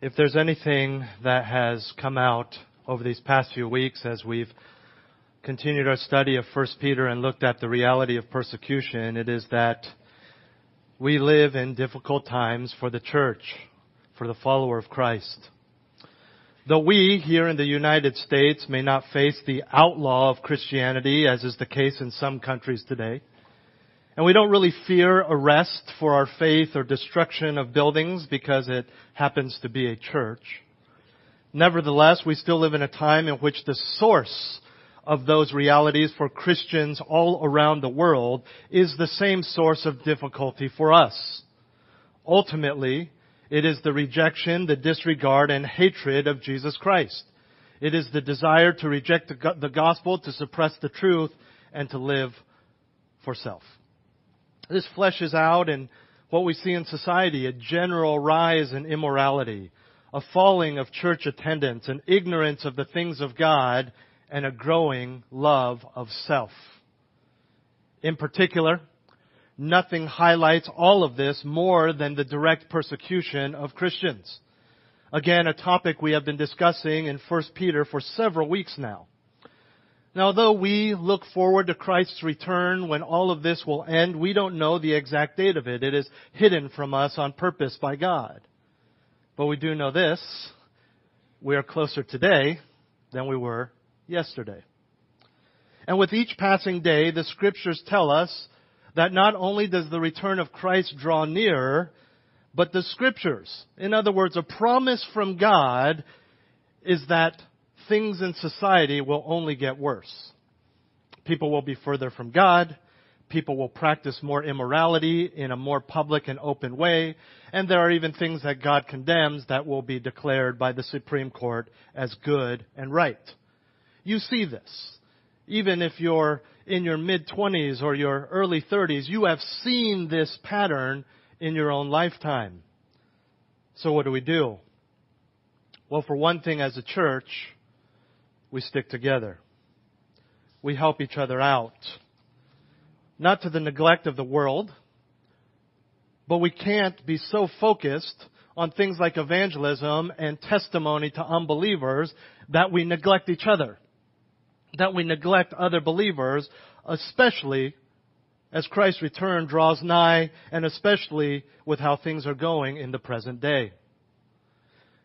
If there's anything that has come out over these past few weeks as we've continued our study of 1 Peter and looked at the reality of persecution, it is that we live in difficult times for the church, for the follower of Christ. Though we here in the United States may not face the outlaw of Christianity, as is the case in some countries today, and we don't really fear arrest for our faith or destruction of buildings because it happens to be a church. Nevertheless, we still live in a time in which the source of those realities for Christians all around the world is the same source of difficulty for us. Ultimately, it is the rejection, the disregard, and hatred of Jesus Christ. It is the desire to reject the gospel, to suppress the truth, and to live for self. This fleshes out in what we see in society, a general rise in immorality, a falling of church attendance, an ignorance of the things of God, and a growing love of self. In particular, nothing highlights all of this more than the direct persecution of Christians. Again, a topic we have been discussing in 1 Peter for several weeks now. Now, although we look forward to Christ's return when all of this will end, we don't know the exact date of it. It is hidden from us on purpose by God. But we do know this. We are closer today than we were yesterday. And with each passing day, the scriptures tell us that not only does the return of Christ draw nearer, but the scriptures, in other words, a promise from God, is that things in society will only get worse. People will be further from God. People will practice more immorality in a more public and open way. And there are even things that God condemns that will be declared by the Supreme Court as good and right. You see this. Even if you're in your mid 20s or your early 30s, you have seen this pattern in your own lifetime. So what do we do? Well, for one thing, as a church, we stick together. We help each other out. Not to the neglect of the world, but we can't be so focused on things like evangelism and testimony to unbelievers that we neglect each other. That we neglect other believers, especially as Christ's return draws nigh and especially with how things are going in the present day.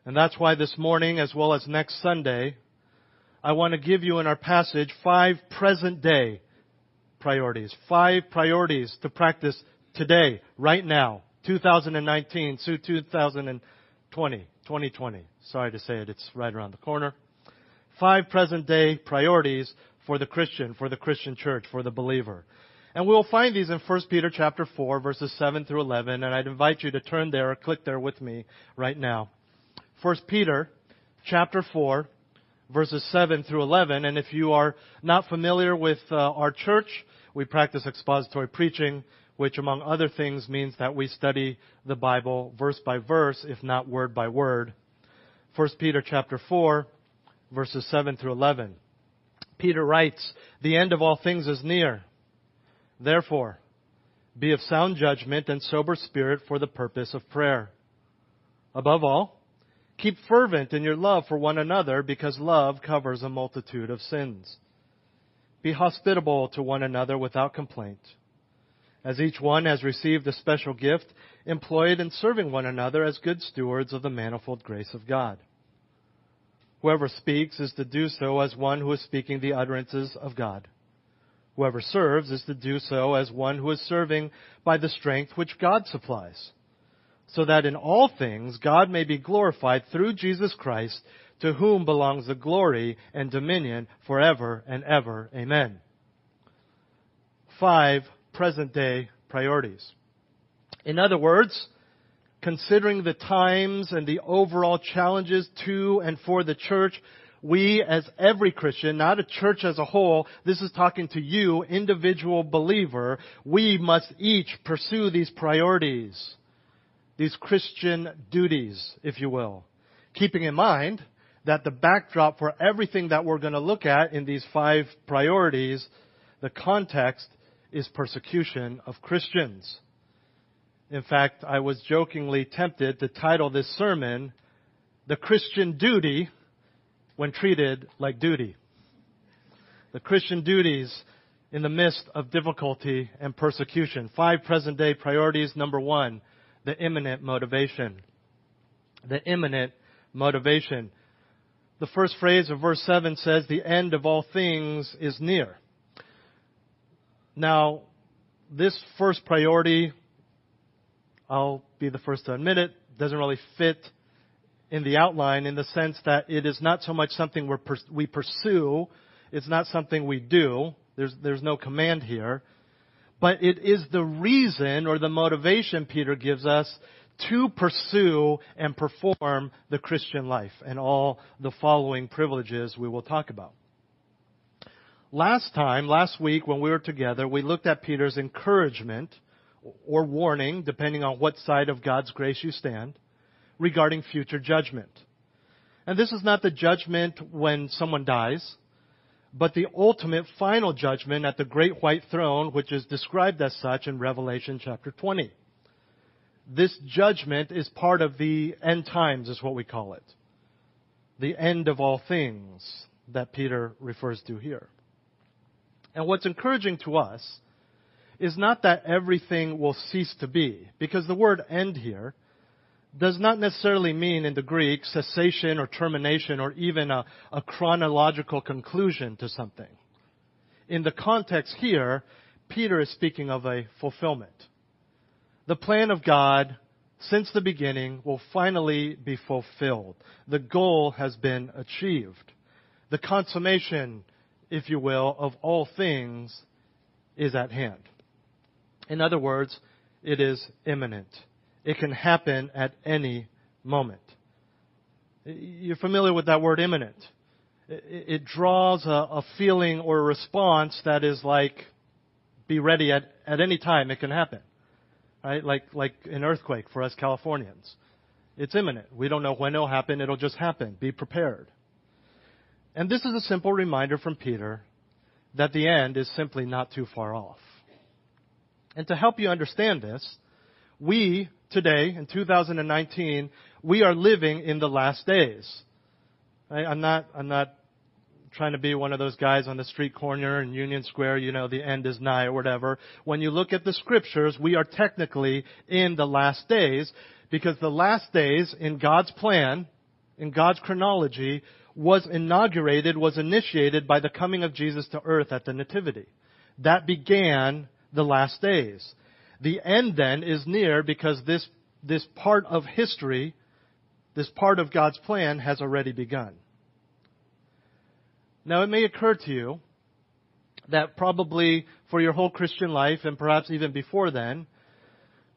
And that's why this morning, as well as next Sunday, I want to give you in our passage five present day priorities. Five priorities to practice today, right now, 2019, so 2020, 2020. Sorry to say it, it's right around the corner. Five present day priorities for the Christian, for the Christian church, for the believer. And we'll find these in 1 Peter chapter 4 verses 7 through 11 and I'd invite you to turn there or click there with me right now. 1 Peter chapter 4 verses 7 through 11. And if you are not familiar with uh, our church, we practice expository preaching, which among other things means that we study the Bible verse by verse, if not word by word. 1 Peter chapter 4, verses 7 through 11. Peter writes, The end of all things is near. Therefore, be of sound judgment and sober spirit for the purpose of prayer. Above all, Keep fervent in your love for one another because love covers a multitude of sins. Be hospitable to one another without complaint. As each one has received a special gift, employ it in serving one another as good stewards of the manifold grace of God. Whoever speaks is to do so as one who is speaking the utterances of God. Whoever serves is to do so as one who is serving by the strength which God supplies so that in all things God may be glorified through Jesus Christ, to whom belongs the glory and dominion forever and ever. Amen. Five present day priorities. In other words, considering the times and the overall challenges to and for the church, we as every Christian, not a church as a whole, this is talking to you, individual believer, we must each pursue these priorities, these Christian duties, if you will. Keeping in mind that the backdrop for everything that we're going to look at in these five priorities, the context is persecution of Christians. In fact, I was jokingly tempted to title this sermon, The Christian Duty when Treated Like Duty. The Christian duties in the midst of difficulty and persecution. Five present day priorities. Number one, the imminent motivation. The imminent motivation. The first phrase of verse 7 says, The end of all things is near. Now, this first priority I'll be the first to admit it, doesn't really fit in the outline in the sense that it is not so much something we pursue, it's not something we do. There's, there's no command here. But it is the reason or the motivation Peter gives us to pursue and perform the Christian life and all the following privileges we will talk about. Last time, last week when we were together, we looked at Peter's encouragement or warning, depending on what side of God's grace you stand, regarding future judgment. And this is not the judgment when someone dies, but the ultimate final judgment at the great white throne, which is described as such in Revelation chapter 20. This judgment is part of the end times, is what we call it. The end of all things that Peter refers to here. And what's encouraging to us is not that everything will cease to be, because the word end here does not necessarily mean in the Greek cessation or termination or even a, a chronological conclusion to something. In the context here, Peter is speaking of a fulfillment. The plan of God since the beginning will finally be fulfilled. The goal has been achieved. The consummation, if you will, of all things is at hand. In other words, it is imminent. It can happen at any moment. You're familiar with that word imminent. It draws a, feeling or a response that is like, be ready at, at any time it can happen. Right? Like, like an earthquake for us Californians. It's imminent. We don't know when it'll happen. It'll just happen. Be prepared. And this is a simple reminder from Peter that the end is simply not too far off. And to help you understand this, we today in 2019, we are living in the last days. I, I'm not, I'm not trying to be one of those guys on the street corner in Union Square, you know, the end is nigh or whatever. When you look at the scriptures, we are technically in the last days because the last days in God's plan, in God's chronology, was inaugurated, was initiated by the coming of Jesus to earth at the Nativity. That began the last days. The end then is near because this, this part of history, this part of God's plan has already begun. Now it may occur to you that probably for your whole Christian life and perhaps even before then,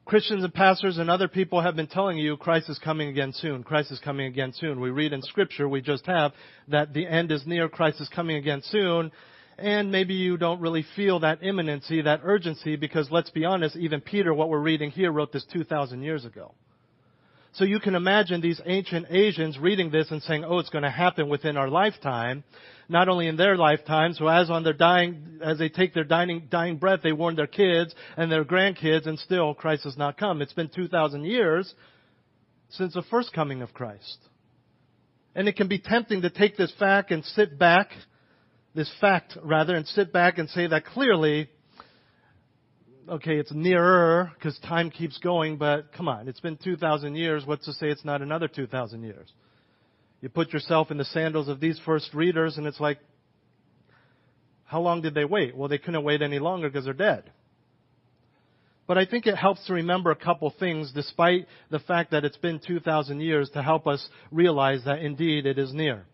Christians and pastors and other people have been telling you Christ is coming again soon. Christ is coming again soon. We read in scripture, we just have, that the end is near, Christ is coming again soon. And maybe you don't really feel that imminency, that urgency, because let's be honest, even Peter, what we're reading here, wrote this 2,000 years ago. So you can imagine these ancient Asians reading this and saying, oh, it's going to happen within our lifetime. Not only in their lifetime, so as on their dying, as they take their dying, dying breath, they warn their kids and their grandkids, and still Christ has not come. It's been 2,000 years since the first coming of Christ. And it can be tempting to take this fact and sit back this fact rather and sit back and say that clearly, okay, it's nearer because time keeps going, but come on, it's been 2,000 years. What's to say it's not another 2,000 years? You put yourself in the sandals of these first readers and it's like, how long did they wait? Well, they couldn't wait any longer because they're dead. But I think it helps to remember a couple things despite the fact that it's been 2,000 years to help us realize that indeed it is near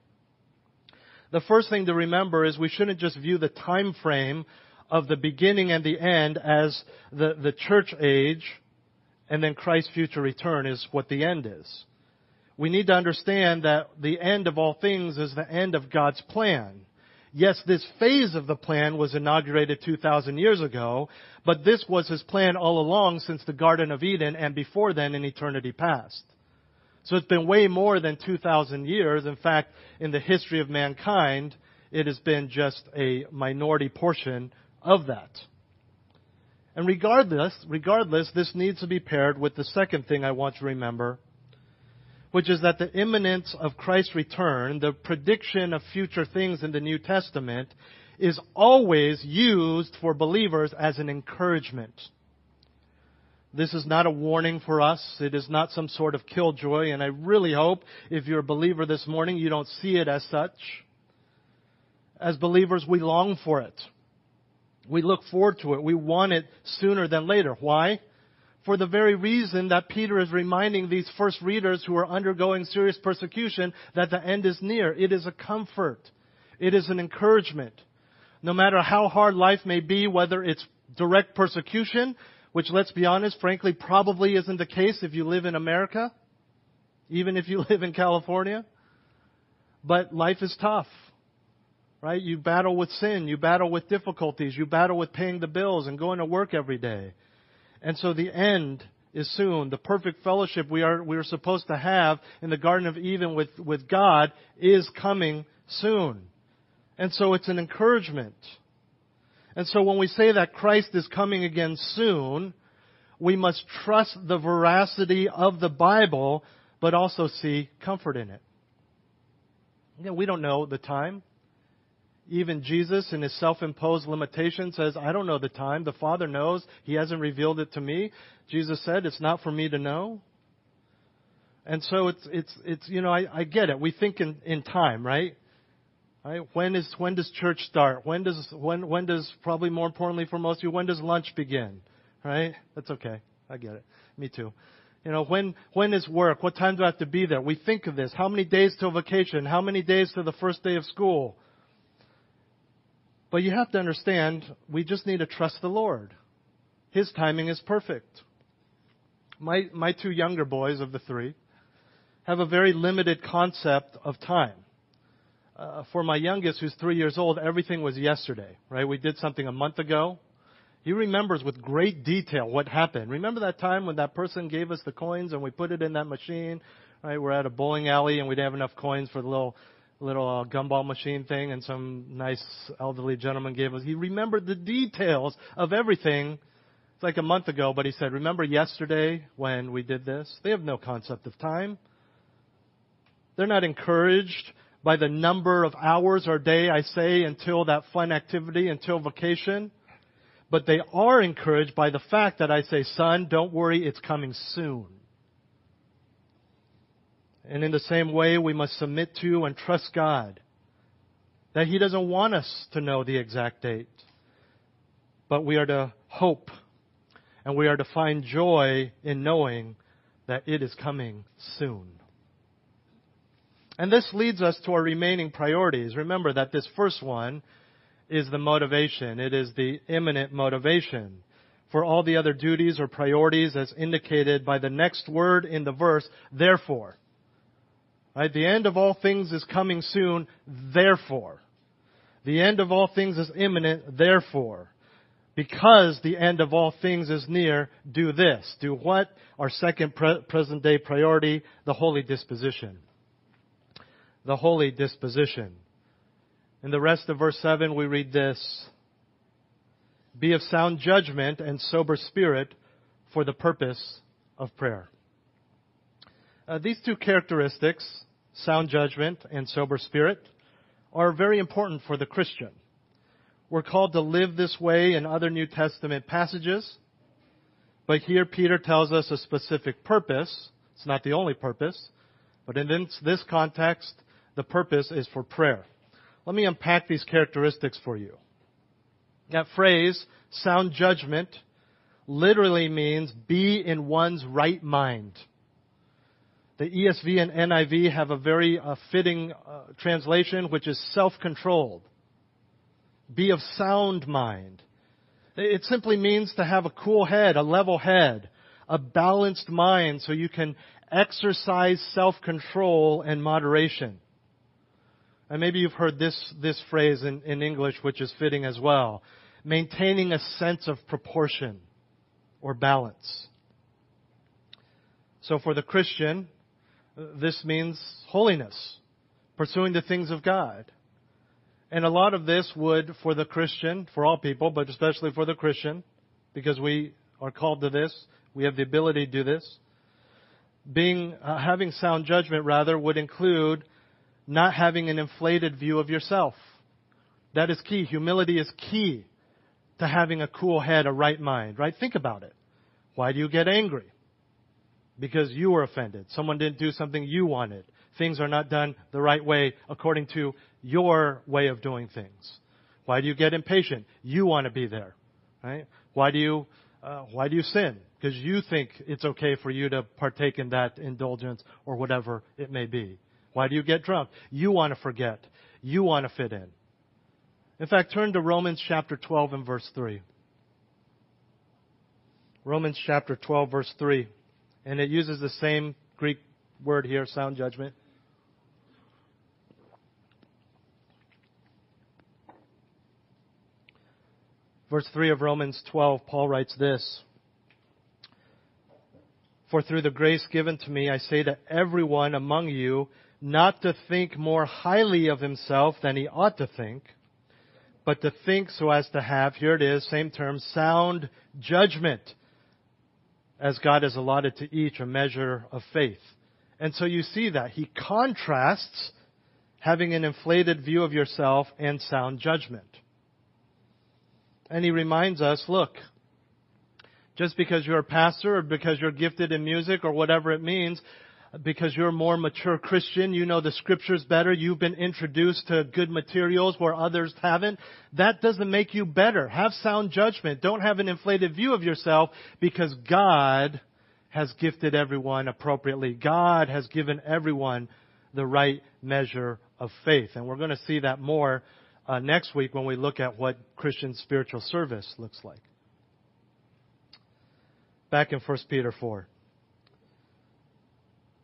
the first thing to remember is we shouldn't just view the time frame of the beginning and the end as the, the church age and then Christ's future return is what the end is. We need to understand that the end of all things is the end of God's plan. Yes, this phase of the plan was inaugurated 2,000 years ago, but this was his plan all along since the Garden of Eden and before then in eternity past. So it's been way more than 2,000 years. In fact, in the history of mankind, it has been just a minority portion of that. And regardless, regardless, this needs to be paired with the second thing I want to remember, which is that the imminence of Christ's return, the prediction of future things in the New Testament, is always used for believers as an encouragement. This is not a warning for us. It is not some sort of killjoy, and I really hope if you're a believer this morning, you don't see it as such. As believers, we long for it. We look forward to it. We want it sooner than later. Why? For the very reason that Peter is reminding these first readers who are undergoing serious persecution that the end is near. It is a comfort. It is an encouragement. No matter how hard life may be, whether it's direct persecution, which let's be honest, frankly, probably isn't the case if you live in America, even if you live in California. But life is tough right? You battle with sin, you battle with difficulties, you battle with paying the bills and going to work every day. And so the end is soon. The perfect fellowship we are, we are supposed to have in the Garden of Eden with, with God is coming soon. And so it's an encouragement. And so when we say that Christ is coming again soon, we must trust the veracity of the Bible, but also see comfort in it. You know, we don't know the time. Even Jesus, in his self imposed limitation, says, I don't know the time. The Father knows. He hasn't revealed it to me. Jesus said, It's not for me to know. And so it's, it's, it's you know, I, I get it. We think in, in time, right? Right? When is when does church start? When does when when does probably more importantly for most of you when does lunch begin? Right? That's okay. I get it. Me too. You know, when when is work? What time do I have to be there? We think of this. How many days till vacation? How many days to the first day of school? But you have to understand, we just need to trust the Lord. His timing is perfect. My, my two younger boys of the three have a very limited concept of time. Uh, for my youngest, who's three years old, everything was yesterday, right? We did something a month ago. He remembers with great detail what happened. Remember that time when that person gave us the coins and we put it in that machine, right? We're at a bowling alley and we didn't have enough coins for the little little uh, gumball machine thing, and some nice elderly gentleman gave us. He remembered the details of everything. It's like a month ago, but he said, "Remember yesterday when we did this?" They have no concept of time. They're not encouraged by the number of hours or day I say until that fun activity, until vacation. But they are encouraged by the fact that I say, son, don't worry, it's coming soon. And in the same way, we must submit to and trust God that He doesn't want us to know the exact date, but we are to hope and we are to find joy in knowing that it is coming soon. And this leads us to our remaining priorities. Remember that this first one is the motivation. It is the imminent motivation for all the other duties or priorities as indicated by the next word in the verse, therefore. Right? The end of all things is coming soon, therefore. The end of all things is imminent, therefore. Because the end of all things is near, do this. Do what? Our second pre- present day priority, the holy disposition. The holy disposition. In the rest of verse 7, we read this Be of sound judgment and sober spirit for the purpose of prayer. Uh, these two characteristics, sound judgment and sober spirit, are very important for the Christian. We're called to live this way in other New Testament passages, but here Peter tells us a specific purpose. It's not the only purpose, but in this, this context, the purpose is for prayer. Let me unpack these characteristics for you. That phrase, sound judgment, literally means be in one's right mind. The ESV and NIV have a very uh, fitting uh, translation, which is self controlled. Be of sound mind. It simply means to have a cool head, a level head, a balanced mind so you can exercise self-control and moderation. And maybe you've heard this, this phrase in, in English, which is fitting as well. Maintaining a sense of proportion or balance. So for the Christian, this means holiness, pursuing the things of God. And a lot of this would, for the Christian, for all people, but especially for the Christian, because we are called to this, we have the ability to do this. Being, uh, having sound judgment rather would include not having an inflated view of yourself. That is key. Humility is key to having a cool head, a right mind, right? Think about it. Why do you get angry? Because you were offended. Someone didn't do something you wanted. Things are not done the right way according to your way of doing things. Why do you get impatient? You want to be there, right? Why do you, uh, why do you sin? Because you think it's okay for you to partake in that indulgence or whatever it may be. Why do you get drunk? You want to forget. You want to fit in. In fact, turn to Romans chapter 12 and verse 3. Romans chapter 12 verse 3. And it uses the same Greek word here, sound judgment. Verse 3 of Romans 12, Paul writes this For through the grace given to me, I say to everyone among you not to think more highly of himself than he ought to think, but to think so as to have, here it is, same term, sound judgment, as God has allotted to each a measure of faith. And so you see that. He contrasts having an inflated view of yourself and sound judgment. And he reminds us, look, just because you're a pastor or because you're gifted in music or whatever it means, because you're a more mature Christian, you know the scriptures better, you've been introduced to good materials where others haven't, that doesn't make you better. Have sound judgment. Don't have an inflated view of yourself because God has gifted everyone appropriately. God has given everyone the right measure of faith. And we're going to see that more uh, next week when we look at what Christian spiritual service looks like. Back in 1 Peter 4.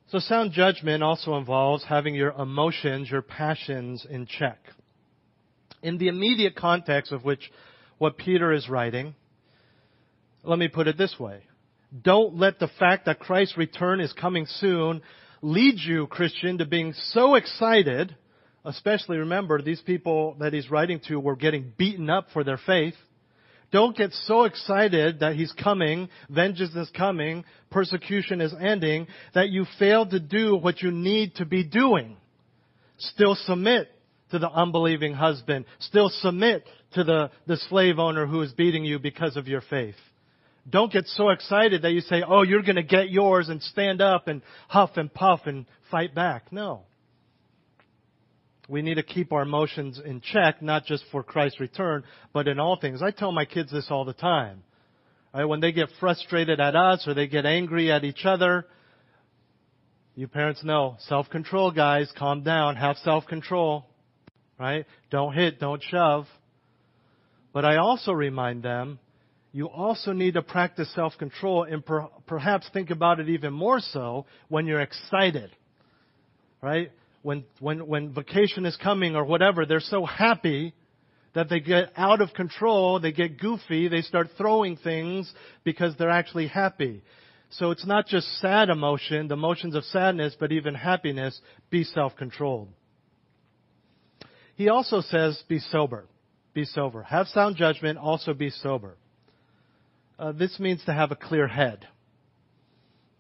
So sound judgment also involves having your emotions, your passions in check. In the immediate context of which what Peter is writing, let me put it this way. Don't let the fact that Christ's return is coming soon lead you, Christian, to being so excited especially remember these people that he's writing to were getting beaten up for their faith. Don't get so excited that he's coming, vengeance is coming, persecution is ending, that you fail to do what you need to be doing. Still submit to the unbelieving husband. Still submit to the, the slave owner who is beating you because of your faith. Don't get so excited that you say, oh, you're going to get yours and stand up and huff and puff and fight back. No we need to keep our emotions in check, not just for Christ's return, but in all things. I tell my kids this all the time. When they get frustrated at us or they get angry at each other, you parents know, self-control guys, calm down, have self-control. Right? Don't hit, don't shove. But I also remind them, you also need to practice self-control and per- perhaps think about it even more so when you're excited. Right? When, when, when vacation is coming or whatever, they're so happy that they get out of control, they get goofy, they start throwing things because they're actually happy. So it's not just sad emotion, the emotions of sadness, but even happiness, be self-controlled. He also says, be sober. Be sober. Have sound judgment, also be sober. Uh, this means to have a clear head.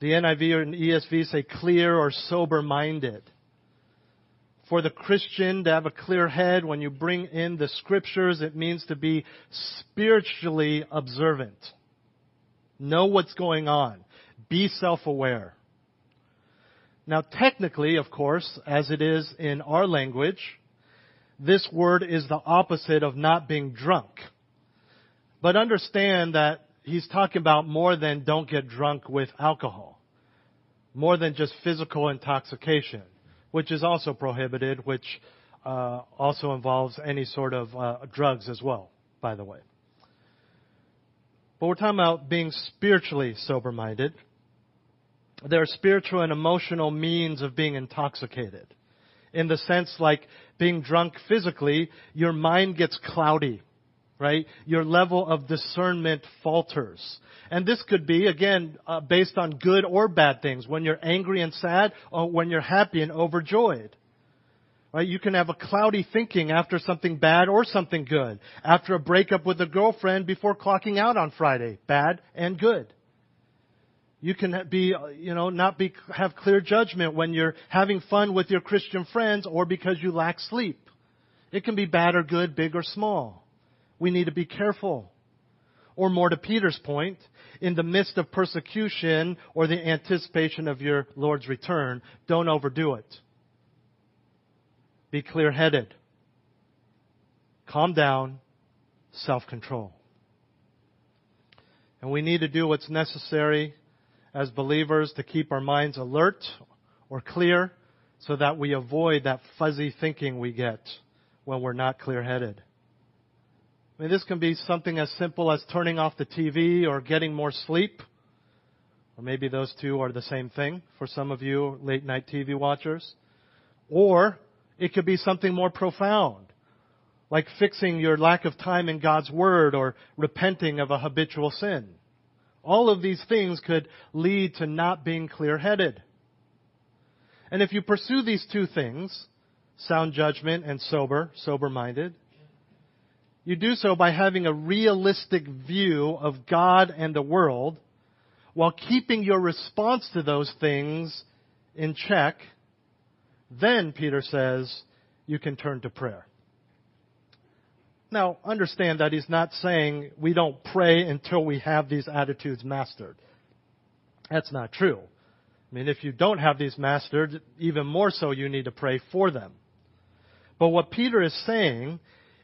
The NIV or ESV say clear or sober minded for the Christian to have a clear head when you bring in the scriptures. It means to be spiritually observant. Know what's going on. Be self-aware. Now technically, of course, as it is in our language, this word is the opposite of not being drunk. But understand that he's talking about more than don't get drunk with alcohol. More than just physical intoxication which is also prohibited, which uh, also involves any sort of uh, drugs as well, by the way. But we're talking about being spiritually sober minded. There are spiritual and emotional means of being intoxicated. In the sense like being drunk physically, your mind gets cloudy, right? Your level of discernment falters. And this could be, again, uh, based on good or bad things. When you're angry and sad, or when you're happy and overjoyed. Right? You can have a cloudy thinking after something bad or something good. After a breakup with a girlfriend before clocking out on Friday. Bad and good. You can be, you know, not be, have clear judgment when you're having fun with your Christian friends or because you lack sleep. It can be bad or good, big or small. We need to be careful. Or more to Peter's point, in the midst of persecution or the anticipation of your Lord's return, don't overdo it. Be clear headed. Calm down. Self control. And we need to do what's necessary as believers to keep our minds alert or clear so that we avoid that fuzzy thinking we get when we're not clear headed. I mean, this can be something as simple as turning off the TV or getting more sleep. Or maybe those two are the same thing for some of you late night TV watchers. Or it could be something more profound, like fixing your lack of time in God's Word or repenting of a habitual sin. All of these things could lead to not being clear headed. And if you pursue these two things, sound judgment and sober, sober minded, you do so by having a realistic view of God and the world while keeping your response to those things in check. Then, Peter says, you can turn to prayer. Now, understand that he's not saying we don't pray until we have these attitudes mastered. That's not true. I mean, if you don't have these mastered, even more so you need to pray for them. But what Peter is saying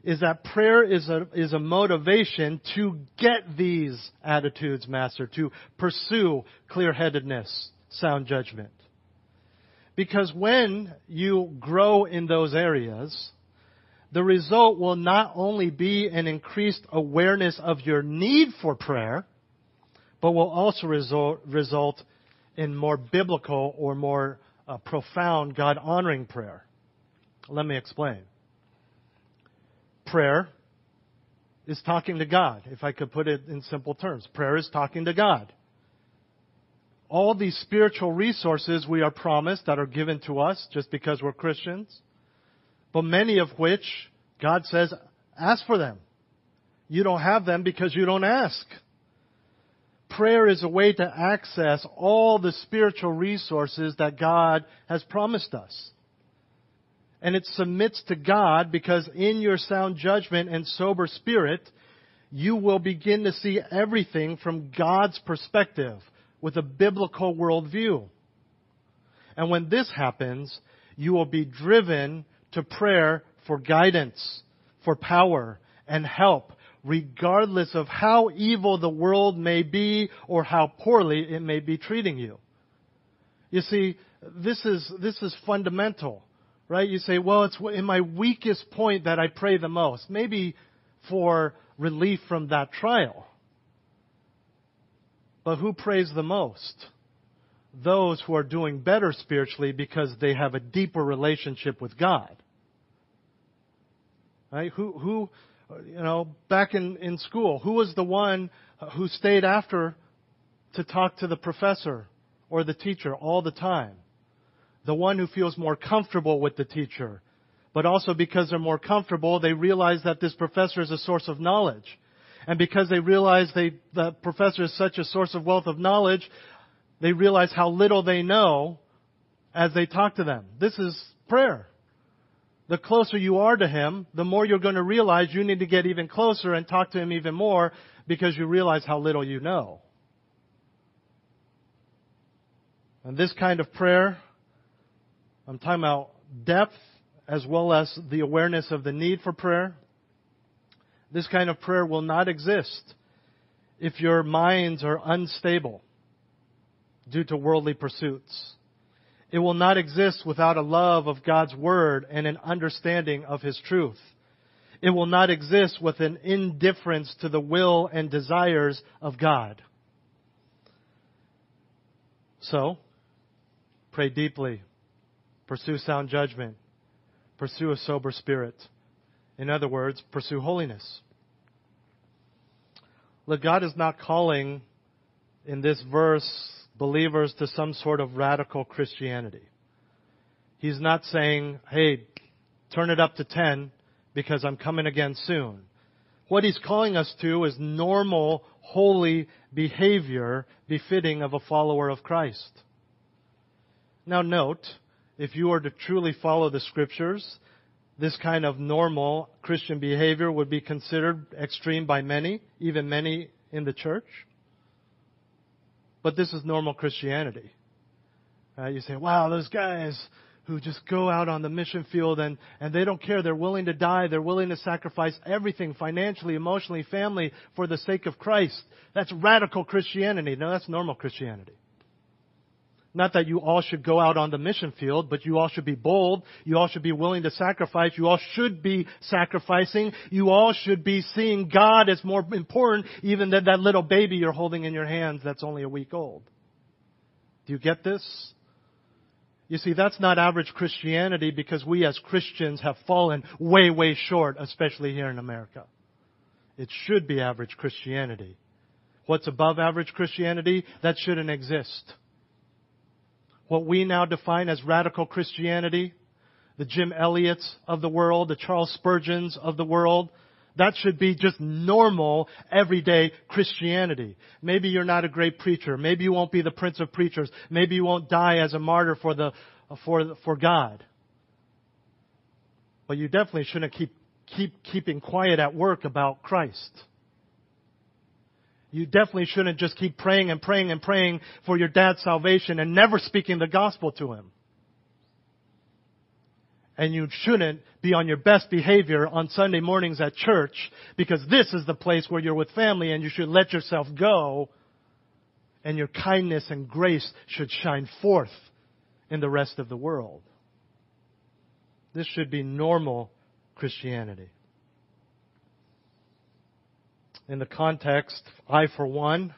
is that prayer is a, is a motivation to get these attitudes mastered, to pursue clear-headedness, sound judgment. Because when you grow in those areas, the result will not only be an increased awareness of your need for prayer, but will also result, result in more biblical or more uh, profound God honoring prayer. Let me explain prayer is talking to God, if I could put it in simple terms. Prayer is talking to God. All these spiritual resources we are promised that are given to us just because we're Christians, but many of which God says, ask for them. You don't have them because you don't ask. Prayer is a way to access all the spiritual resources that God has promised us and it submits to God because in your sound judgment and sober spirit, you will begin to see everything from God's perspective with a biblical worldview. And when this happens, you will be driven to prayer for guidance, for power, and help, regardless of how evil the world may be or how poorly it may be treating you. You see, this is, this is fundamental. Right? You say, well, it's in my weakest point that I pray the most. Maybe for relief from that trial. But who prays the most? Those who are doing better spiritually because they have a deeper relationship with God. Right? Who, who, you know, back in, in school, who was the one who stayed after to talk to the professor or the teacher all the time? The one who feels more comfortable with the teacher. But also because they're more comfortable, they realize that this professor is a source of knowledge. And because they realize they, the professor is such a source of wealth of knowledge, they realize how little they know as they talk to them. This is prayer. The closer you are to Him, the more you're going to realize you need to get even closer and talk to Him even more because you realize how little you know. And this kind of prayer I'm talking about depth as well as the awareness of the need for prayer. This kind of prayer will not exist if your minds are unstable due to worldly pursuits. It will not exist without a love of God's Word and an understanding of His truth. It will not exist with an indifference to the will and desires of God. So, pray deeply, pursue sound judgment, pursue a sober spirit. In other words, pursue holiness. Look, God is not calling in this verse believers to some sort of radical Christianity. He's not saying, hey, turn it up to 10 because I'm coming again soon. What he's calling us to is normal, holy behavior befitting of a follower of Christ. Now note, if you were to truly follow the scriptures, this kind of normal Christian behavior would be considered extreme by many, even many in the church. But this is normal Christianity. Uh, you say, wow, those guys who just go out on the mission field and, and they don't care. They're willing to die. They're willing to sacrifice everything financially, emotionally, family for the sake of Christ. That's radical Christianity. No, that's normal Christianity. Not that you all should go out on the mission field, but you all should be bold. You all should be willing to sacrifice. You all should be sacrificing. You all should be seeing God as more important even than that little baby you're holding in your hands that's only a week old. Do you get this? You see, that's not average Christianity because we as Christians have fallen way, way short, especially here in America. It should be average Christianity. What's above average Christianity? That shouldn't exist what we now define as radical Christianity, the Jim Elliots of the world, the Charles Spurgeons of the world, that should be just normal, everyday Christianity. Maybe you're not a great preacher. Maybe you won't be the prince of preachers. Maybe you won't die as a martyr for the, for, for God. But you definitely shouldn't keep, keep keeping quiet at work about Christ you definitely shouldn't just keep praying and praying and praying for your dad's salvation and never speaking the gospel to him. And you shouldn't be on your best behavior on Sunday mornings at church because this is the place where you're with family and you should let yourself go and your kindness and grace should shine forth in the rest of the world. This should be normal Christianity in the context, I, for one,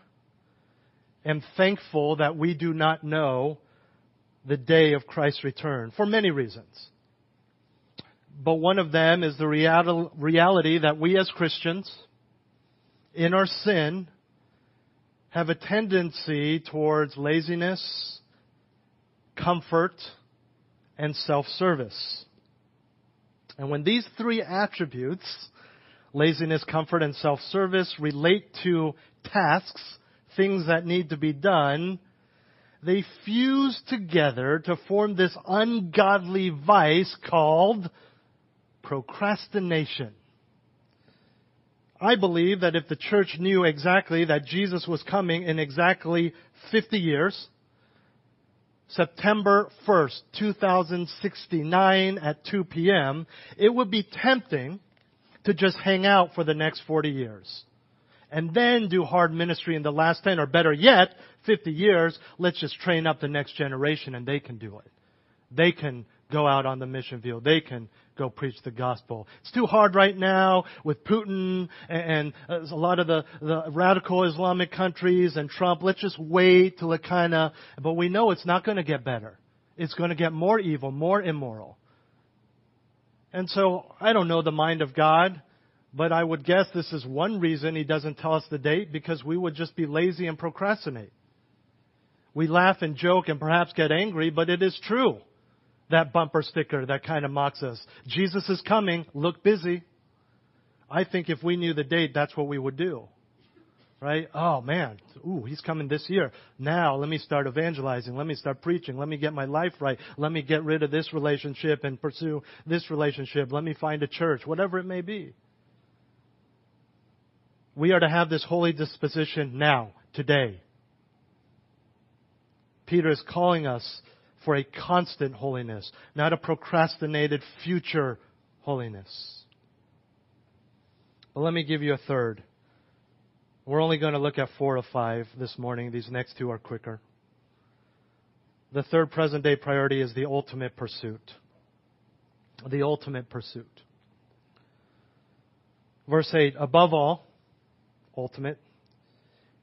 am thankful that we do not know the day of Christ's return for many reasons. But one of them is the reality that we as Christians, in our sin, have a tendency towards laziness, comfort, and self-service. And when these three attributes laziness, comfort, and self-service relate to tasks, things that need to be done, they fuse together to form this ungodly vice called procrastination. I believe that if the church knew exactly that Jesus was coming in exactly 50 years, September 1st, 2069 at 2 p.m., it would be tempting to just hang out for the next 40 years. And then do hard ministry in the last 10, or better yet, 50 years, let's just train up the next generation and they can do it. They can go out on the mission field. They can go preach the gospel. It's too hard right now with Putin and, uh, a lot of the, the radical Islamic countries and Trump. Let's just wait till it kind of, but we know it's not going to get better. It's going to get more evil, more immoral. And so I don't know the mind of God, but I would guess this is one reason He doesn't tell us the date because we would just be lazy and procrastinate. We laugh and joke and perhaps get angry, but it is true. That bumper sticker that kind of mocks us. Jesus is coming, look busy. I think if we knew the date, that's what we would do right? Oh man, ooh, he's coming this year. Now let me start evangelizing. Let me start preaching. Let me get my life right. Let me get rid of this relationship and pursue this relationship. Let me find a church, whatever it may be. We are to have this holy disposition now, today. Peter is calling us for a constant holiness, not a procrastinated future holiness. But let me give you a third. We're only going to look at four or five this morning. These next two are quicker. The third present day priority is the ultimate pursuit. The ultimate pursuit. Verse 8 Above all, ultimate,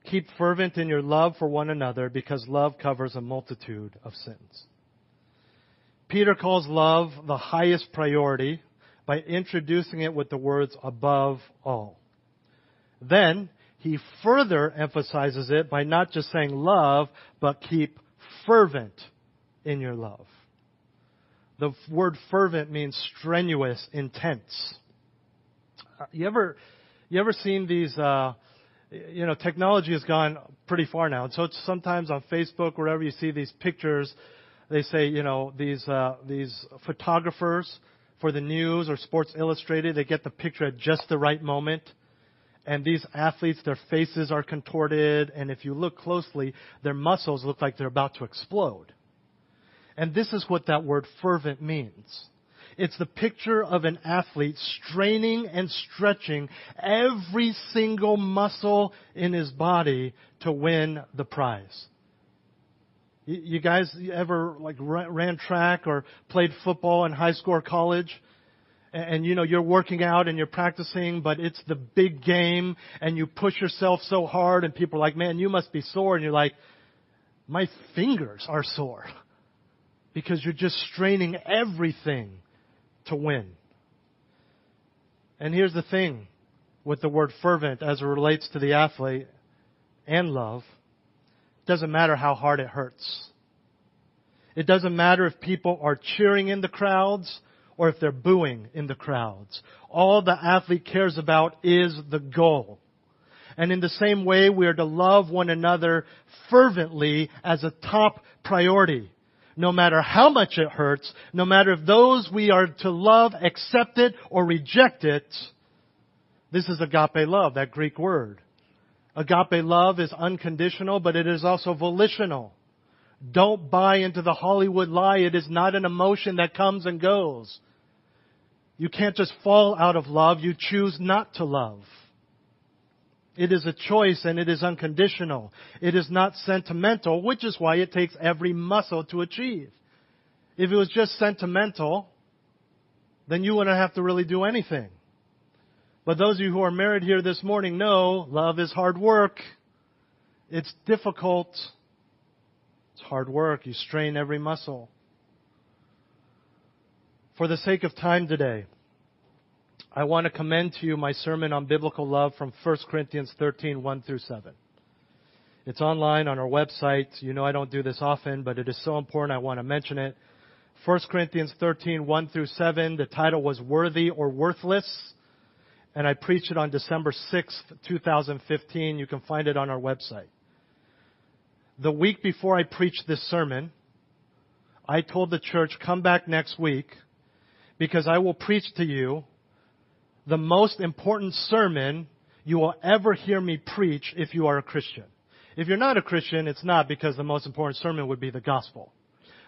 keep fervent in your love for one another because love covers a multitude of sins. Peter calls love the highest priority by introducing it with the words above all. Then he further emphasizes it by not just saying love, but keep fervent in your love. The word fervent means strenuous, intense. Uh, you ever, you ever seen these, uh, you know, technology has gone pretty far now. And so sometimes on Facebook, wherever you see these pictures, they say, you know, these, uh, these photographers for the news or Sports Illustrated, they get the picture at just the right moment. And these athletes, their faces are contorted, and if you look closely, their muscles look like they're about to explode. And this is what that word fervent means. It's the picture of an athlete straining and stretching every single muscle in his body to win the prize. You guys ever like ran track or played football in high school or college? And you know, you're working out and you're practicing, but it's the big game and you push yourself so hard and people are like, man, you must be sore. And you're like, my fingers are sore because you're just straining everything to win. And here's the thing with the word fervent as it relates to the athlete and love. It doesn't matter how hard it hurts. It doesn't matter if people are cheering in the crowds or if they're booing in the crowds. All the athlete cares about is the goal. And in the same way, we are to love one another fervently as a top priority no matter how much it hurts, no matter if those we are to love accept it or reject it, this is agape love, that Greek word. Agape love is unconditional, but it is also volitional. Don't buy into the Hollywood lie. It is not an emotion that comes and goes. You can't just fall out of love. You choose not to love. It is a choice and it is unconditional. It is not sentimental, which is why it takes every muscle to achieve. If it was just sentimental, then you wouldn't have to really do anything. But those of you who are married here this morning know love is hard work. It's difficult. It's hard work. You strain every muscle. For the sake of time today, I want to commend to you my sermon on biblical love from 1 Corinthians 13, 1 through 7. It's online on our website. You know I don't do this often, but it is so important I want to mention it. 1 Corinthians 13, 1 through 7. The title was Worthy or Worthless. And I preached it on December 6th, 2015. You can find it on our website. The week before I preached this sermon, I told the church, come back next week because I will preach to you the most important sermon you will ever hear me preach if you are a Christian. If you're not a Christian, it's not because the most important sermon would be the gospel.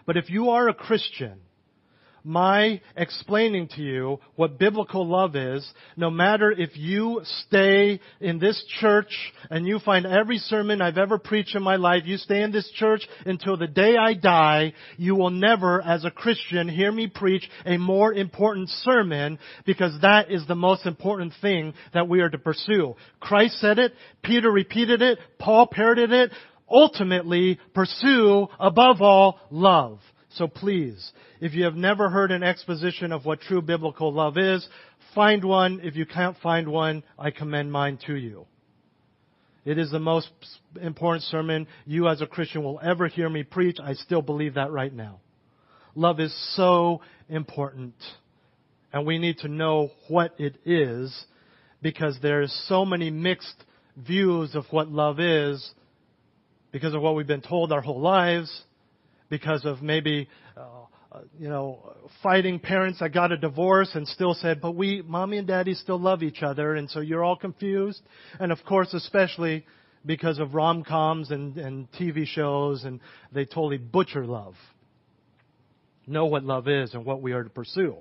But if you are a Christian, my explaining to you what biblical love is, no matter if you stay in this church and you find every sermon I've ever preached in my life, you stay in this church until the day I die, you will never, as a Christian, hear me preach a more important sermon because that is the most important thing that we are to pursue. Christ said it, Peter repeated it, Paul parroted it, ultimately pursue above all love. So please, if you have never heard an exposition of what true biblical love is, find one. If you can't find one, I commend mine to you. It is the most important sermon you as a Christian will ever hear me preach. I still believe that right now. Love is so important. And we need to know what it is because there's so many mixed views of what love is because of what we've been told our whole lives, because of maybe uh, uh, you know, fighting parents that got a divorce and still said, but we, mommy and daddy still love each other, and so you're all confused. And of course, especially because of rom-coms and, and TV shows, and they totally butcher love. Know what love is and what we are to pursue.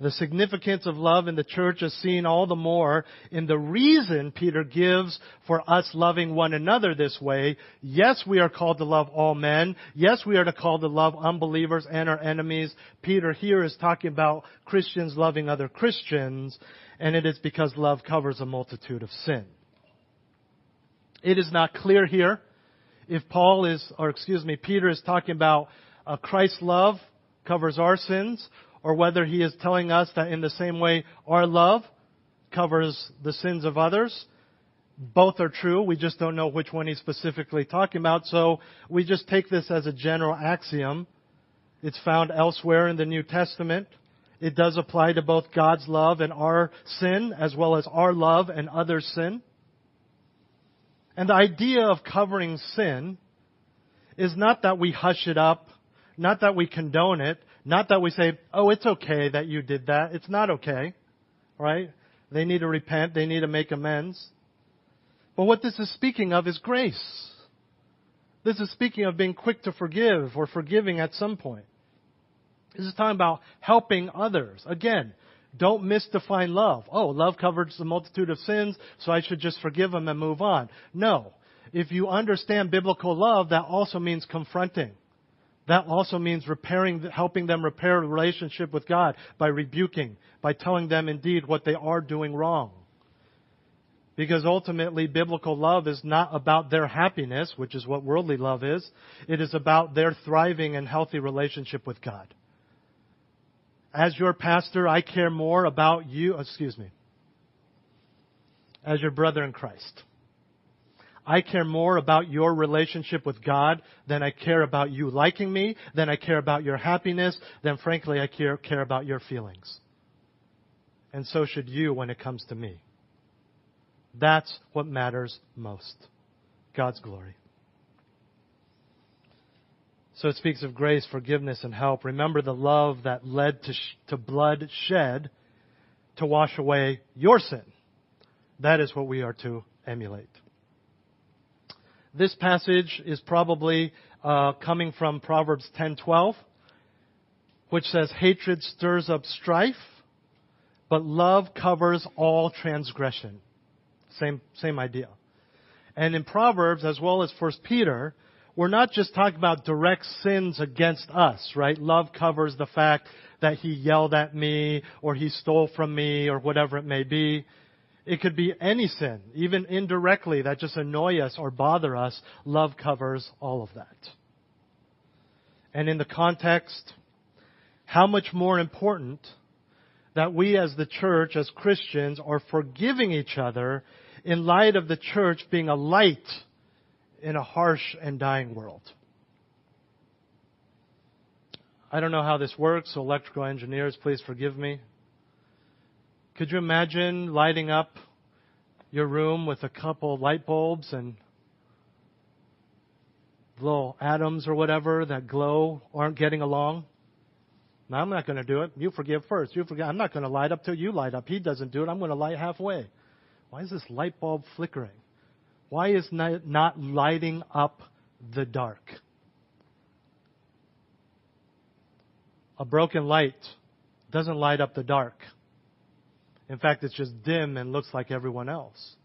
The significance of love in the church is seen all the more in the reason Peter gives for us loving one another this way. Yes, we are called to love all men. Yes, we are to call to love unbelievers and our enemies. Peter here is talking about Christians loving other Christians, and it is because love covers a multitude of sin. It is not clear here if Paul is, or excuse me, Peter is talking about uh, Christ's love covers our sins, or whether he is telling us that in the same way our love covers the sins of others. Both are true. We just don't know which one he's specifically talking about. So we just take this as a general axiom. It's found elsewhere in the New Testament. It does apply to both God's love and our sin, as well as our love and others' sin. And the idea of covering sin is not that we hush it up, not that we condone it, not that we say, oh, it's okay that you did that. It's not okay. Right? They need to repent. They need to make amends. But what this is speaking of is grace. This is speaking of being quick to forgive or forgiving at some point. This is talking about helping others. Again, don't misdefine love. Oh, love covers the multitude of sins, so I should just forgive them and move on. No. If you understand biblical love, that also means confronting. That also means repairing, helping them repair a relationship with God by rebuking, by telling them indeed what they are doing wrong. Because ultimately, biblical love is not about their happiness, which is what worldly love is. It is about their thriving and healthy relationship with God. As your pastor, I care more about you, excuse me, as your brother in Christ. I care more about your relationship with God than I care about you liking me, than I care about your happiness, than frankly I care, care about your feelings. And so should you when it comes to me. That's what matters most. God's glory. So it speaks of grace, forgiveness, and help. Remember the love that led to, sh- to blood shed to wash away your sin. That is what we are to emulate. This passage is probably uh, coming from Proverbs 10:12, which says, "Hatred stirs up strife, but love covers all transgression." Same same idea. And in Proverbs, as well as First Peter, we're not just talking about direct sins against us, right? Love covers the fact that he yelled at me or he stole from me or whatever it may be. It could be any sin, even indirectly, that just annoy us or bother us. Love covers all of that. And in the context, how much more important that we as the church, as Christians, are forgiving each other in light of the church being a light in a harsh and dying world. I don't know how this works, so electrical engineers, please forgive me. Could you imagine lighting up your room with a couple light bulbs and little atoms or whatever that glow aren't getting along? Now I'm not going to do it. You forgive first. You forget. I'm not going to light up till you light up. He doesn't do it. I'm going to light halfway. Why is this light bulb flickering? Why is not lighting up the dark? A broken light doesn't light up the dark. In fact, it's just dim and looks like everyone else.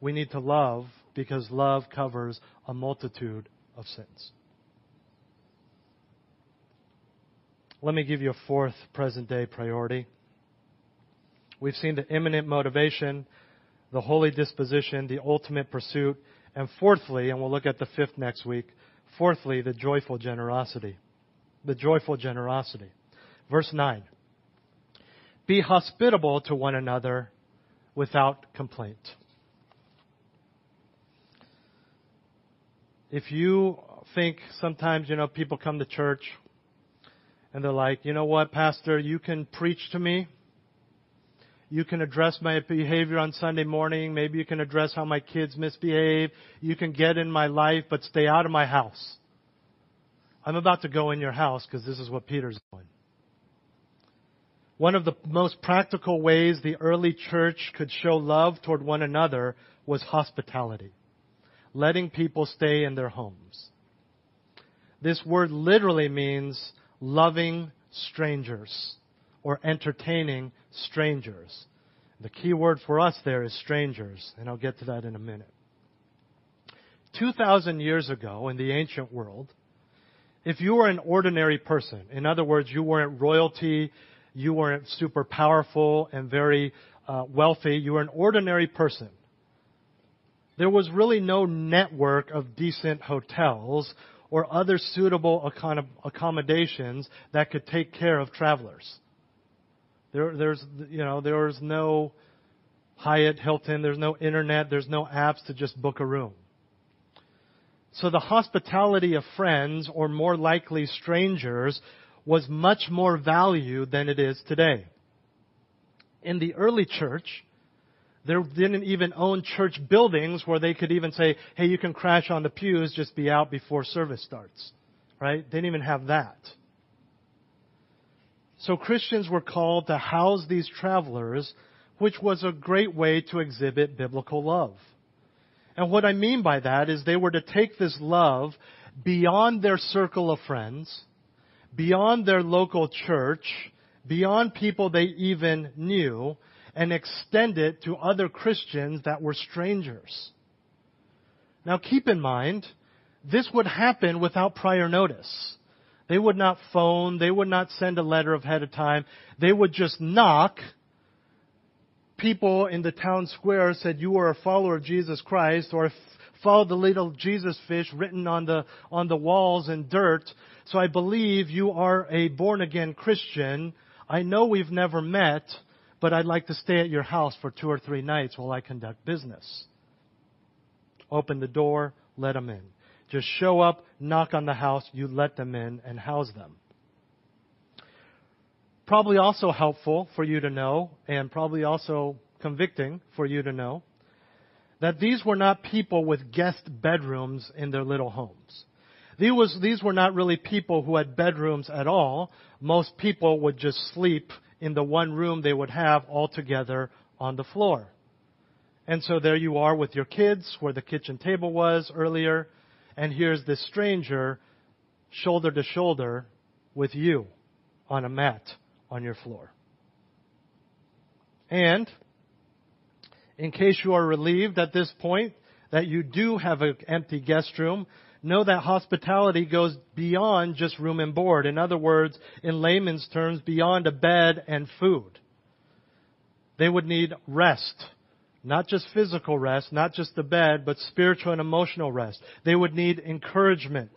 We need to love because love covers a multitude of sins. Let me give you a fourth present day priority. We've seen the imminent motivation the holy disposition, the ultimate pursuit, and fourthly, and we'll look at the fifth next week, fourthly, the joyful generosity. The joyful generosity. Verse 9. Be hospitable to one another without complaint. If you think sometimes, you know, people come to church and they're like, you know what, Pastor, you can preach to me you can address my behavior on Sunday morning. Maybe you can address how my kids misbehave. You can get in my life, but stay out of my house. I'm about to go in your house because this is what Peter's doing. One of the most practical ways the early church could show love toward one another was hospitality, letting people stay in their homes. This word literally means loving strangers or entertaining strangers. The key word for us there is strangers, and I'll get to that in a minute. 2,000 years ago in the ancient world, if you were an ordinary person, in other words, you weren't royalty, you weren't super powerful and very uh, wealthy, you were an ordinary person. There was really no network of decent hotels or other suitable accommodations that could take care of travelers. There, there's, you know, there was no Hyatt, Hilton, there's no internet, there's no apps to just book a room. So the hospitality of friends, or more likely strangers, was much more value than it is today. In the early church, they didn't even own church buildings where they could even say, hey, you can crash on the pews, just be out before service starts. Right? Didn't even have that. So Christians were called to house these travelers, which was a great way to exhibit biblical love. And what I mean by that is they were to take this love beyond their circle of friends, beyond their local church, beyond people they even knew, and extend it to other Christians that were strangers. Now keep in mind, this would happen without prior notice. They would not phone, they would not send a letter ahead of time. They would just knock people in the town square said you are a follower of Jesus Christ or followed the little Jesus fish written on the, on the walls in dirt. So I believe you are a born again Christian. I know we've never met, but I'd like to stay at your house for two or three nights while I conduct business. Open the door, let them in. Just show up, knock on the house, you let them in and house them. Probably also helpful for you to know, and probably also convicting for you to know, that these were not people with guest bedrooms in their little homes. These, were not really people who had bedrooms at all. Most people would just sleep in the one room they would have all together on the floor. And so there you are with your kids where the kitchen table was earlier, and here's this stranger shoulder to shoulder with you on a mat on your floor. And in case you are relieved at this point that you do have an empty guest room, know that hospitality goes beyond just room and board. In other words, in layman's terms, beyond a bed and food. They would need rest. Not just physical rest, not just the bed, but spiritual and emotional rest. They would need encouragement.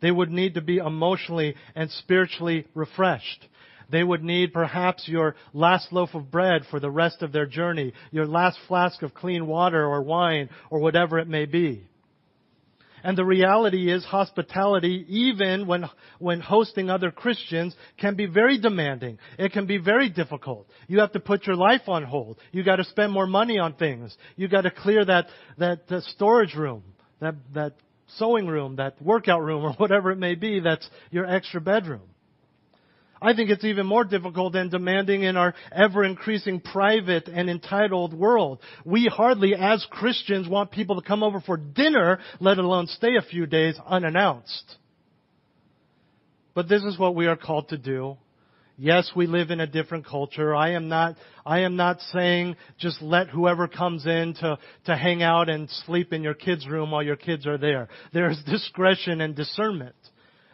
They would need to be emotionally and spiritually refreshed. They would need perhaps your last loaf of bread for the rest of their journey, your last flask of clean water or wine or whatever it may be. And the reality is hospitality, even when, when hosting other Christians, can be very demanding. It can be very difficult. You have to put your life on hold. You got to spend more money on things. You got to clear that, that, that storage room, that, that sewing room, that workout room, or whatever it may be that's your extra bedroom. I think it's even more difficult and demanding in our ever increasing private and entitled world. We hardly, as Christians, want people to come over for dinner, let alone stay a few days unannounced. But this is what we are called to do. Yes, we live in a different culture. I am not, I am not saying just let whoever comes in to, to hang out and sleep in your kids' room while your kids are there. There's discretion and discernment.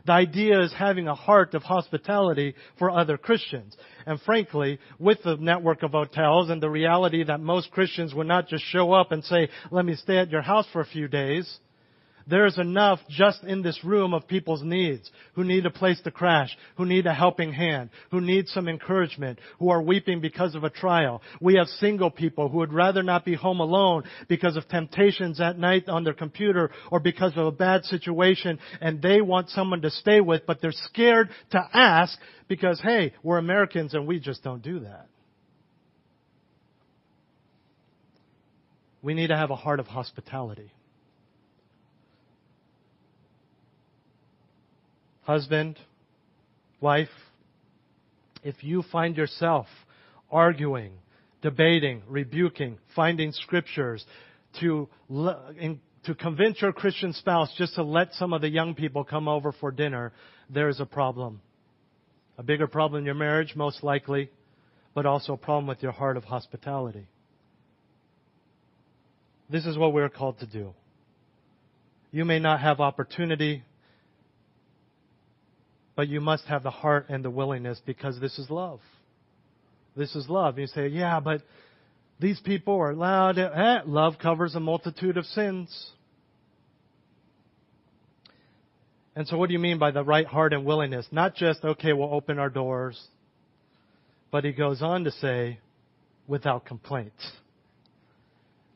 The idea is having a heart of hospitality for other Christians. And frankly, with the network of hotels and the reality that most Christians would not just show up and say, let me stay at your house for a few days, there's enough just in this room of people's needs who need a place to crash, who need a helping hand, who need some encouragement, who are weeping because of a trial. We have single people who would rather not be home alone because of temptations at night on their computer or because of a bad situation and they want someone to stay with, but they're scared to ask because, hey, we're Americans and we just don't do that. We need to have a heart of hospitality. Husband, wife, if you find yourself arguing, debating, rebuking, finding scriptures to, to convince your Christian spouse just to let some of the young people come over for dinner, there is a problem. A bigger problem in your marriage, most likely, but also a problem with your heart of hospitality. This is what we're called to do. You may not have opportunity, but you must have the heart and the willingness because this is love. This is love. You say, yeah, but these people are loud. Eh, love covers a multitude of sins. And so, what do you mean by the right heart and willingness? Not just, okay, we'll open our doors, but he goes on to say, without complaint.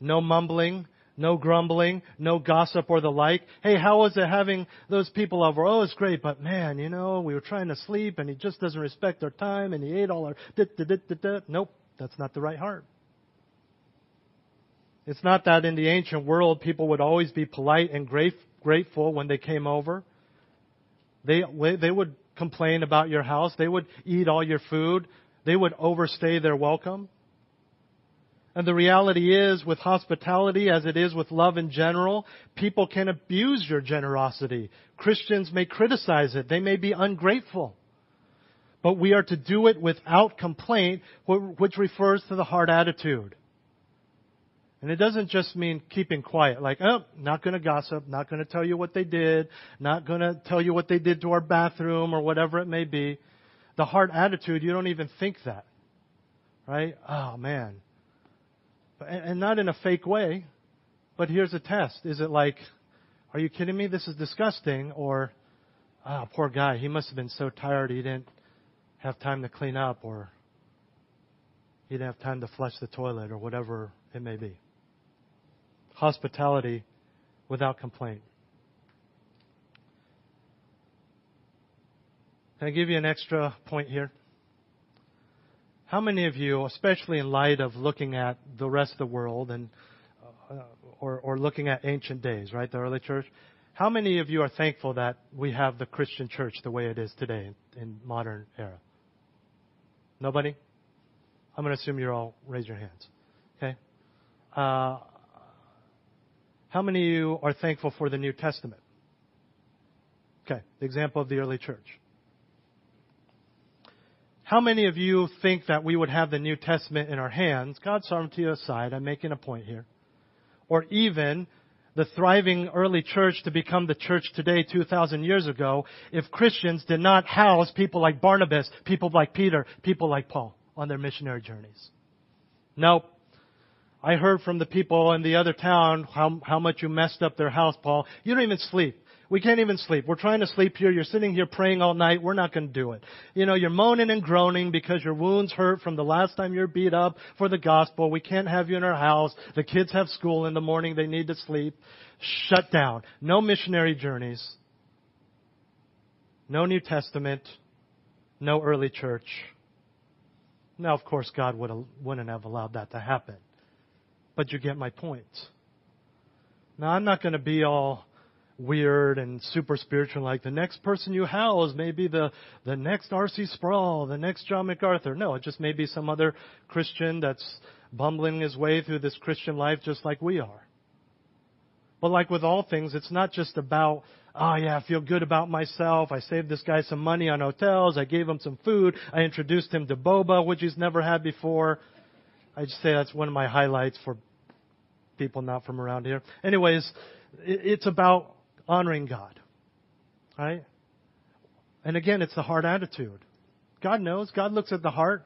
No mumbling, no grumbling, no gossip or the like. Hey, how was it having those people over? Oh, it's great, but man, you know, we were trying to sleep and he just doesn't respect our time and he ate all our. Nope, that's not the right heart. It's not that in the ancient world people would always be polite and grateful when they came over. They, they would complain about your house. They would eat all your food. They would overstay their welcome. And the reality is, with hospitality, as it is with love in general, people can abuse your generosity. Christians may criticize it. They may be ungrateful. But we are to do it without complaint, which refers to the heart attitude. And it doesn't just mean keeping quiet, like, oh, not to gossip, not to tell you what they did, not to tell you what they did to our bathroom or whatever it may be. The heart attitude, you don't even think that. Right? Oh, man. And not in a fake way, but here's a test. Is it like, are you kidding me? This is disgusting. Or, oh, poor guy, he must have been so tired he didn't have time to clean up, or he didn't have time to flush the toilet, or whatever it may be hospitality without complaint. Can I give you an extra point here? How many of you, especially in light of looking at the rest of the world and uh, or, or looking at ancient days, right, the early church, how many of you are thankful that we have the Christian church the way it is today in, modern era? Nobody? I'm going to assume you all raise your hands. Okay. Uh, how many of you are thankful for the New Testament? Okay, the example of the early church. How many of you think that we would have the New Testament in our hands, God's sovereignty aside, I'm making a point here, or even the thriving early church to become the church today 2,000 years ago if Christians did not house people like Barnabas, people like Peter, people like Paul on their missionary journeys? Nope. I heard from the people in the other town how, how much you messed up their house, Paul. You don't even sleep. We can't even sleep. We're trying to sleep here. You're sitting here praying all night. We're not going to do it. You know, you're moaning and groaning because your wounds hurt from the last time you're beat up for the gospel. We can't have you in our house. The kids have school in the morning. They need to sleep. Shut down. No missionary journeys. No New Testament. No early church. Now, of course, God would, wouldn't have allowed that to happen. But you get my point. Now, I'm not going to be all weird and super spiritual like the next person you house may be the, the next R.C. Sproul, the next John MacArthur. No, it just may be some other Christian that's bumbling his way through this Christian life just like we are. But like with all things, it's not just about, oh yeah, I feel good about myself. I saved this guy some money on hotels. I gave him some food. I introduced him to boba, which he's never had before. I just say that's one of my highlights for people not from around here. Anyways, it's about honoring God. Right? And again, it's the heart attitude. God knows. God looks at the heart.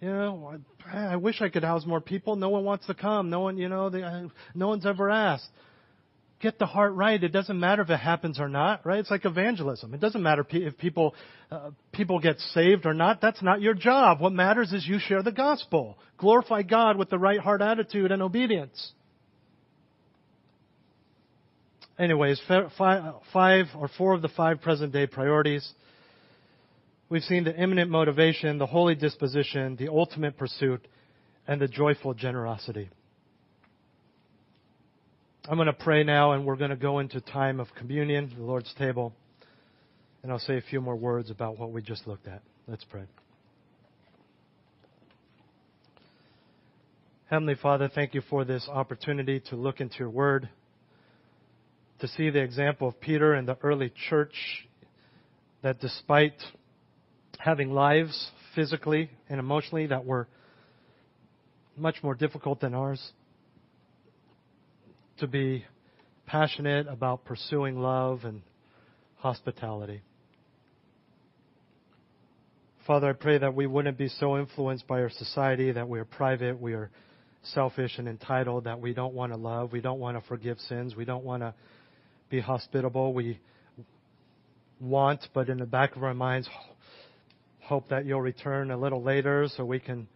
You know, I, I wish I could house more people. No one wants to come. No one, you know, they, no one's ever asked get the heart right. It doesn't matter if it happens or not, right? It's like evangelism. It doesn't matter if people uh, people get saved or not. That's not your job. What matters is you share the gospel. Glorify God with the right heart attitude and obedience. Anyways, five or four of the five present day priorities. We've seen the imminent motivation, the holy disposition, the ultimate pursuit, and the joyful generosity. I'm going to pray now, and we're going to go into time of communion, the Lord's table, and I'll say a few more words about what we just looked at. Let's pray. Heavenly Father, thank you for this opportunity to look into your word, to see the example of Peter and the early church, that despite having lives physically and emotionally that were much more difficult than ours, to be passionate about pursuing love and hospitality. Father, I pray that we wouldn't be so influenced by our society that we are private, we are selfish and entitled, that we don't want to love, we don't want to forgive sins, we don't want to be hospitable. We want, but in the back of our minds, hope that you'll return a little later so we can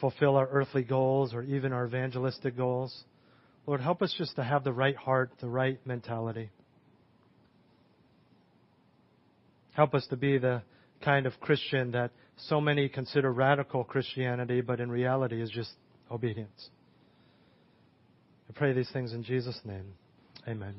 fulfill our earthly goals or even our evangelistic goals. Lord, help us just to have the right heart, the right mentality. Help us to be the kind of Christian that so many consider radical Christianity, but in reality is just obedience. I pray these things in Jesus' name. Amen.